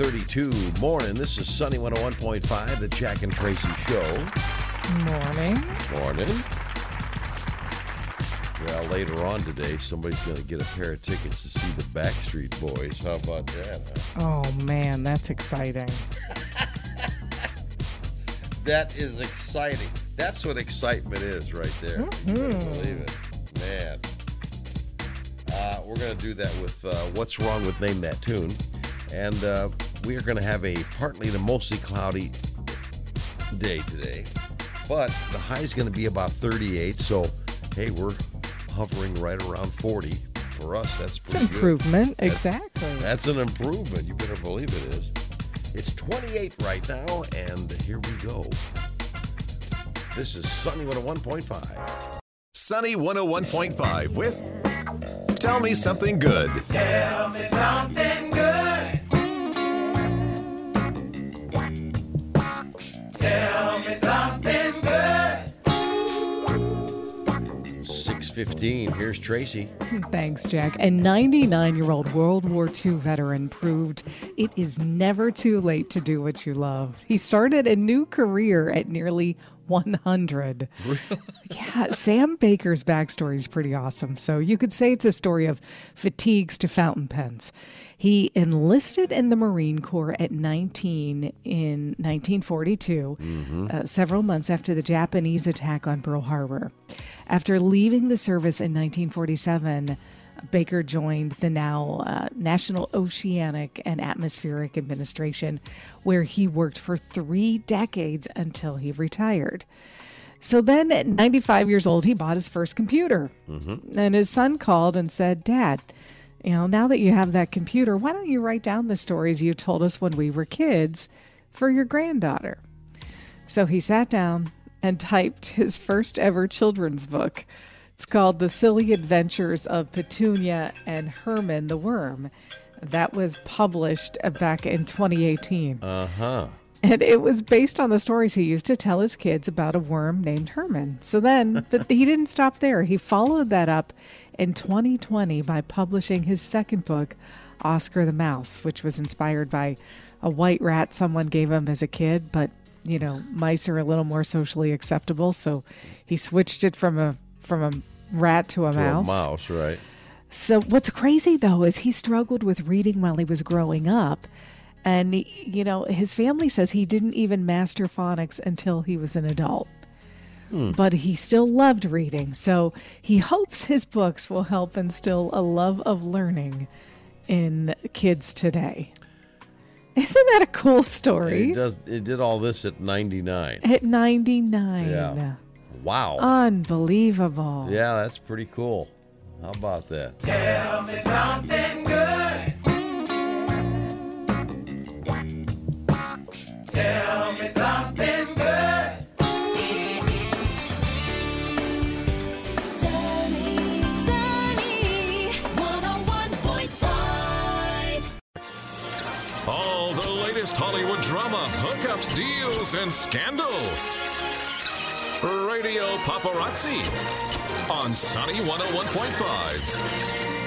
532 morning. This is Sunny 101.5, the Jack and Tracy Show. Morning. Morning. Well, later on today, somebody's going to get a pair of tickets to see the Backstreet Boys. How about that? Huh? Oh man, that's exciting. That is exciting. That's what excitement is right there. You better believe it. Man. Uh, we're going to do that with uh, What's Wrong with Name That Tune. And uh, we are going to have a partly to mostly cloudy day today, but the high is going to be about 38. So, hey, we're hovering right around 40. For us, that's pretty it's improvement. That's, exactly. That's an improvement. You better believe it is. It's 28 right now, and here we go. This is Sunny 101.5. Sunny 101.5 with Tell Me Something Good. Tell me something 615. Here's Tracy. Thanks, Jack. A 99 year old World War II veteran proved it is never too late to do what you love. He started a new career at nearly 100. Yeah, Sam Baker's backstory is pretty awesome. So you could say it's a story of fatigues to fountain pens. He enlisted in the Marine Corps at 19 in 1942, uh, several months after the Japanese attack on Pearl Harbor. After leaving the service in 1947, Baker joined the now uh, National Oceanic and Atmospheric Administration, where he worked for three decades until he retired. So then, at 95 years old, he bought his first computer. And his son called and said, Dad, you know, now that you have that computer, why don't you write down the stories you told us when we were kids for your granddaughter? So he sat down and typed his first ever children's book. It's called The Silly Adventures of Petunia and Herman the Worm. That was published back in 2018. Uh huh. And it was based on the stories he used to tell his kids about a worm named Herman. So then, but he didn't stop there. He followed that up in 2020 by publishing his second book, Oscar the Mouse, which was inspired by a white rat someone gave him as a kid. But you know, mice are a little more socially acceptable, so he switched it from a from a rat to a To mouse. a mouse, right? So what's crazy though is he struggled with reading while he was growing up. And he- you know, his family says he didn't even master phonics until he was an adult. Hmm. But he still loved reading. So he hopes his books will help instill a love of learning in kids today. Isn't that a cool story? it does. It did all this at 99. At 99. Yeah. Wow. Unbelievable. yeah, that's pretty cool. How about that? Tell me something good. Tell me something good. Sunny, sunny, 101.5. All the latest Hollywood drama, hookups, deals, and scandal. Radio Paparazzi on Sunny 101.5.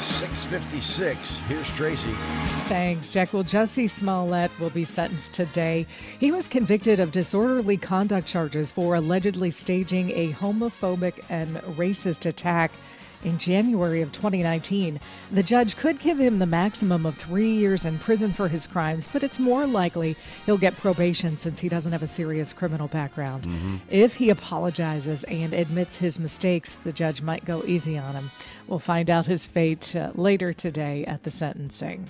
Six fifty-six. Here's Tracy. Thanks, Jack. Well, Jussie Smollett will be sentenced today. He was convicted of disorderly conduct charges for allegedly staging a homophobic and racist attack in January of 2019. The judge could give him the maximum of three years in prison for his crimes, but it's more likely he'll get probation since he doesn't have a serious criminal background. If he apologizes and admits his mistakes, the judge might go easy on him. We'll find out his fate uh, later today at the sentencing.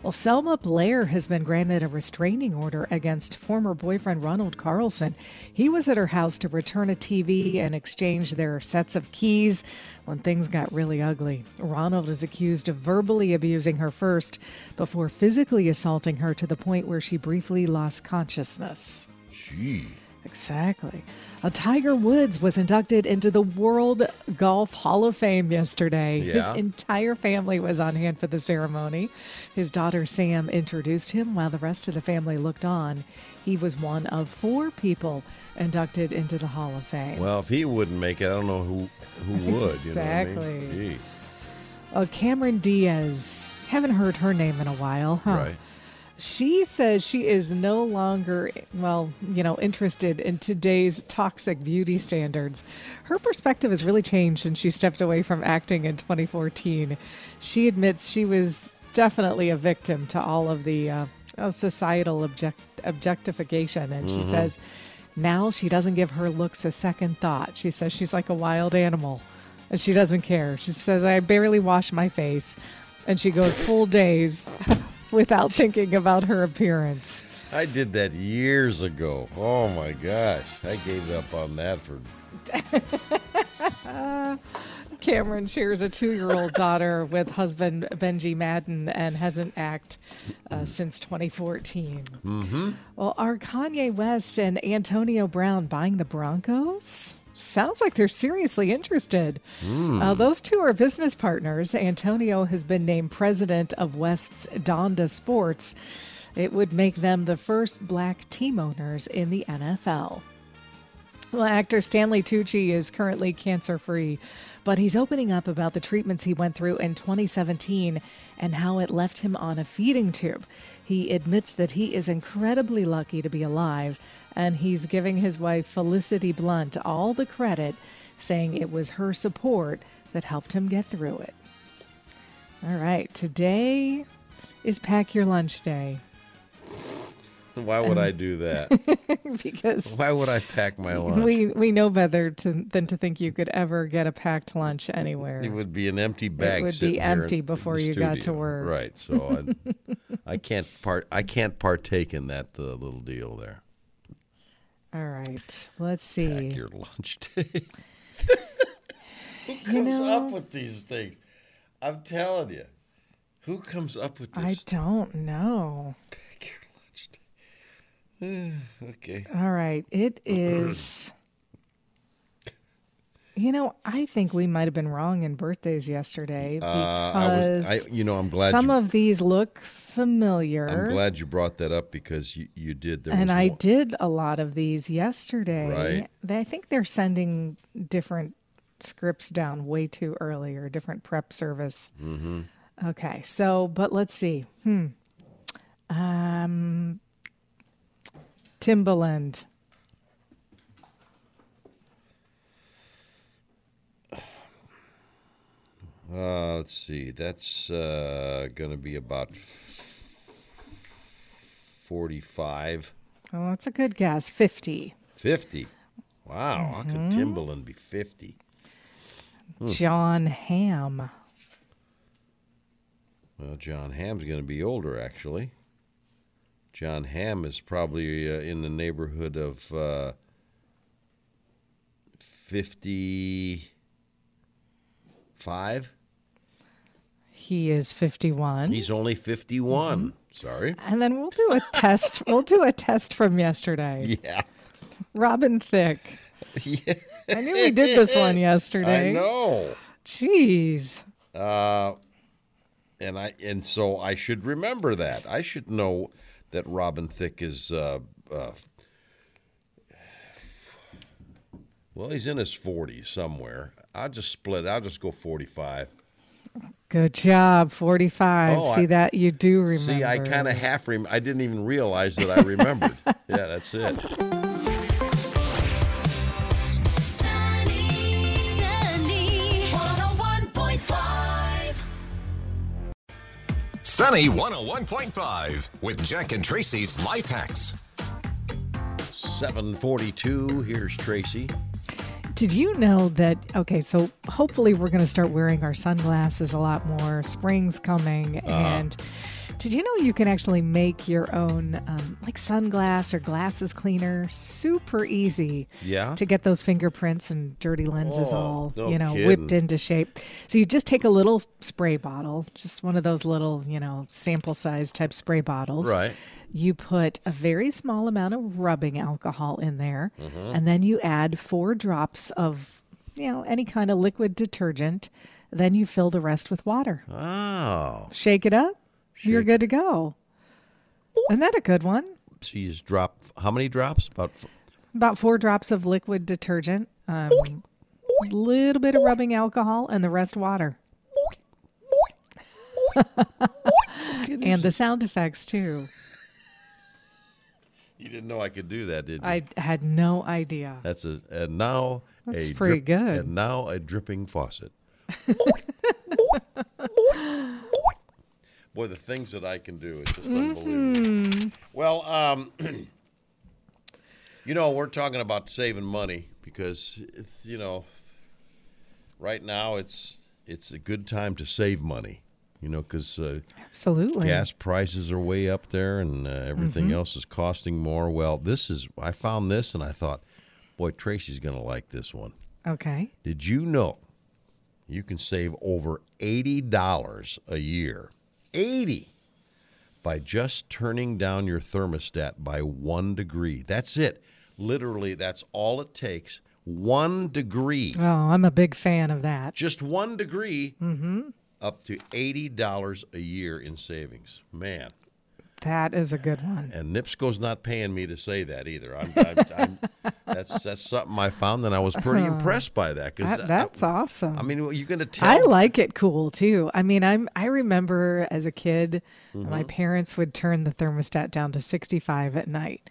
Well, Selma Blair has been granted a restraining order against former boyfriend Ronald Carlson. He was at her house to return a TV and exchange their sets of keys when things got really ugly. Ronald is accused of verbally abusing her first before physically assaulting her to the point where she briefly lost consciousness. Gee. Exactly. A Tiger Woods was inducted into the World Golf Hall of Fame yesterday. His entire family was on hand for the ceremony. His daughter Sam introduced him while the rest of the family looked on. He was one of four people inducted into the Hall of Fame. Well, if he wouldn't make it, I don't know who who would. You know I Exactly. mean? Uh, Cameron Diaz, haven't heard her name in a while, huh? Right. She says she is no longer, well, you know, interested in today's toxic beauty standards. Her perspective has really changed since she stepped away from acting in 2014. She admits she was definitely a victim to all of the uh, of societal object- objectification, and she says now she doesn't give her looks a second thought. She says she's like a wild animal, and she doesn't care. She says I barely wash my face, and she goes full days without thinking about her appearance. I did that years ago. Oh my gosh, I gave up on that for. Cameron shares a two year old daughter with husband Benji Madden and hasn't acted uh, since 2014. Mm-hmm. Well, are Kanye West and Antonio Brown buying the Broncos? Sounds like they're seriously interested. Uh, those two are business partners. Antonio has been named president of West's Donda Sports. It would make them the first black team owners in the NFL. Well, actor Stanley Tucci is currently cancer free, but he's opening up about the treatments he went through in 2017 and how it left him on a feeding tube. He admits that he is incredibly lucky to be alive, and he's giving his wife Felicity Blunt all the credit, saying it was her support that helped him get through it. All right, today is Pack Your Lunch Day Why would I do that? because. Why would I pack my lunch? We we know better to, than to think you could ever get a packed lunch anywhere. it would be an empty bag. It would be empty in- before in you got to work. Right. So I, I can't part. I can't partake in that uh, little deal there. All right, let's see. Pack your lunch day. Who comes You know- up with these things? I'm telling you. Who comes up with this? I don't know. Pack your lunch day. okay. All right, it is. You know, I think we might have been wrong in birthdays yesterday Uh, I because was. I, you know, I'm glad. some you, of these look familiar. I'm glad you brought that up because you, you did. There and I did a lot of these yesterday. Right. They, I think they're sending different scripts down way too early or different prep service. Mm-hmm. Okay, so but let's see. Hmm. Um. Timbaland. Uh, let's see. That's uh, going to be about 45, Oh, that's a good guess. Fifty. 50. Wow. How could Mm-hmm. Timbaland be 50? Hmm. John Hamm. Well, John Hamm's going to be older, actually. John Hamm is probably uh, in the neighborhood of uh, 55. He is fifty-one. He's only 51. Mm-hmm. Sorry. and then we'll do a test. We'll do a test from yesterday. Yeah. Robin Thicke. yeah. I knew we did this one yesterday. I know. Jeez. Uh, and I and so I should remember that. I should know that Robin Thicke is. Uh, uh, well, he's in his forties somewhere. I'll just split. I'll just go forty-five. Good job. 45. Oh, See I- that? You do remember. See, I kind of half rem. I didn't even realize that I remembered. yeah, that's it. Sunny 101.5 with Jack and Tracy's Life Hacks. Seven forty-two. Here's Tracy. Did you know that? Okay, so hopefully we're going to start wearing our sunglasses a lot more. Spring's coming, Uh-huh. and Did you know you can actually make your own, um, like sunglass or glasses cleaner? Super easy. Yeah? To get those fingerprints and dirty lenses Oh, all, no you know, whipped into shape. So you just take a little spray bottle, just one of those little, you know, sample size type spray bottles. Right. You put a very small amount of rubbing alcohol in there, Mm-hmm. and then you add four drops of, you know, any kind of liquid detergent. Then you fill the rest with water Oh. shake it up, you're good to go. Isn't that a good one? So you just drop how many drops? About f- About four drops of liquid detergent, um, a little bit of rubbing alcohol, and the rest water. and the sound effects too. You didn't know I could do that, did you? I had no idea. That's a and now That's a pretty drip- good. And now a dripping faucet. Boy, the things that I can do, it's just Mm-hmm. unbelievable. Well, um, you know, we're talking about saving money because it's, you know, right now it's it's a good time to save money. You know, because uh, Absolutely. gas prices are way up there and uh, everything Mm-hmm. else is costing more. Well, this is I found this and I thought, boy, Tracy's going to like this one. Okay. Did you know you can save over $80 a year? 80 by just turning down your thermostat by 1 degree. That's it. Literally, that's all it takes. 1 degree. Oh, I'm a big fan of that. Just 1 degree. Mm-hmm. Up to $80 a year in savings. Man. That is a good one. And NIPSCO's not paying me to say that either. I'm, I'm, I'm, that's that's something I found, and I was pretty impressed by that. Because That, that's awesome. I mean, you're going to tell. I like it cool too. I mean, I'm I remember as a kid, Mm-hmm. my parents would turn the thermostat down to 65 at night.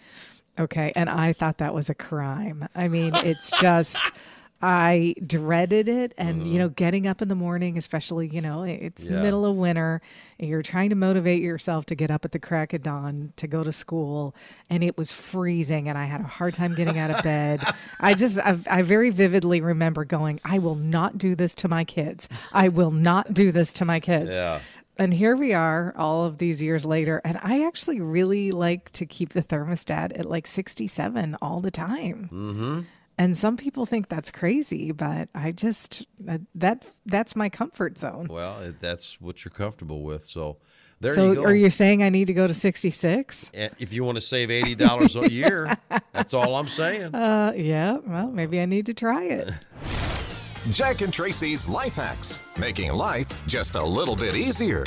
Okay, and I thought that was a crime. I mean, it's just I dreaded it and you know, getting up in the morning, especially, you know, it's Mm-hmm. Yeah. middle of winter, and you're trying to motivate yourself to get up at the crack of dawn to go to school, and it was freezing and I had a hard time getting out of bed. I just I, I very vividly remember going, I will not do this to my kids. I will not do this to my kids. Yeah. And here we are all of these years later. And I actually really like to keep the thermostat at like 67 all the time. Mm-hmm. And some people think that's crazy, but I just, that, that that's my comfort zone. Well, that's what you're comfortable with. So there so you go. So are you saying I need to go to 66? If you want to save eighty dollars a year, that's all I'm saying. Uh, yeah, well, maybe I need to try it. Jack and Tracy's Life Hacks, making life just a little bit easier.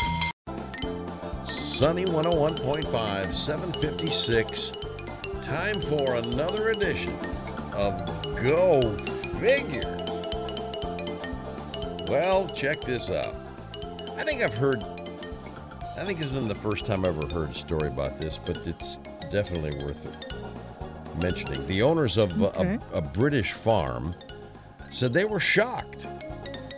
Sunny 101.5, 756. Time for another edition of Go Figure. Well, check this out. I think I've heard, I think this isn't the first time I've ever heard a story about this, but it's definitely worth mentioning. The owners of Okay. a, a British farm said they were shocked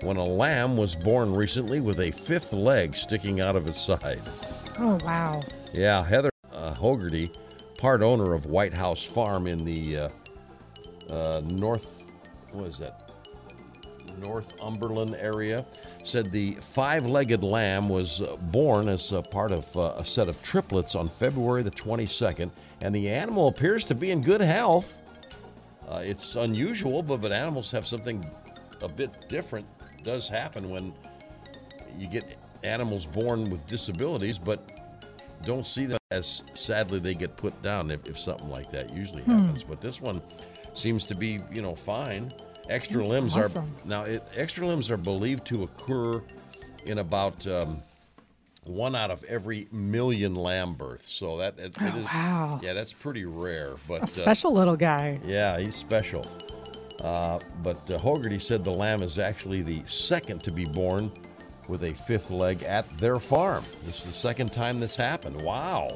when a lamb was born recently with a fifth leg sticking out of its side. Oh, wow. Yeah, Heather uh, Hogarty, part owner of White House Farm in the uh, uh, North, what is that? Northumberland area, said the five-legged lamb was uh, born as a part of uh, a set of triplets on February the 22nd, and the animal appears to be in good health. Uh, it's unusual, but but animals have something a bit different. Does happen when you get animals born with disabilities, but don't see them as sadly they get put down if, if something like that usually happens. But this one seems to be, you know, fine. Extra That's limbs awesome. are now it, extra limbs are believed to occur in about um, one out of every million lamb births. So that it, it Oh, is, wow. yeah, that's pretty rare. But A uh, special little guy. yeah, he's special. Uh, but uh, Hogarty said the lamb is actually the second to be born with a fifth leg at their farm. This is the second time this happened. Wow.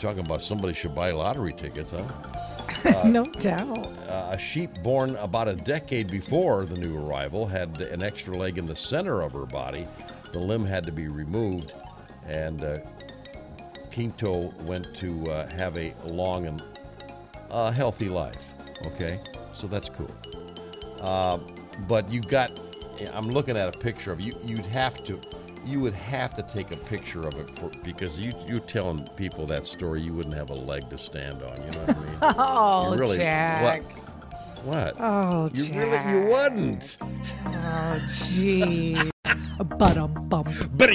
Talking about somebody should buy lottery tickets, huh? no doubt. Uh, a sheep born about a decade before the new arrival had an extra leg in the center of her body. The limb had to be removed, and uh, Pinto went to uh, have a long and uh, healthy life. Okay, so that's cool. Uh, but you got, I'm looking at a picture of you. You'd have to, you would have to take a picture of it for, because you you telling people that story, you wouldn't have a leg to stand on. You know what I mean? Oh, You really- Jack. What? Oh, you Jack. really you wouldn't. Oh, gee. But um bump. But.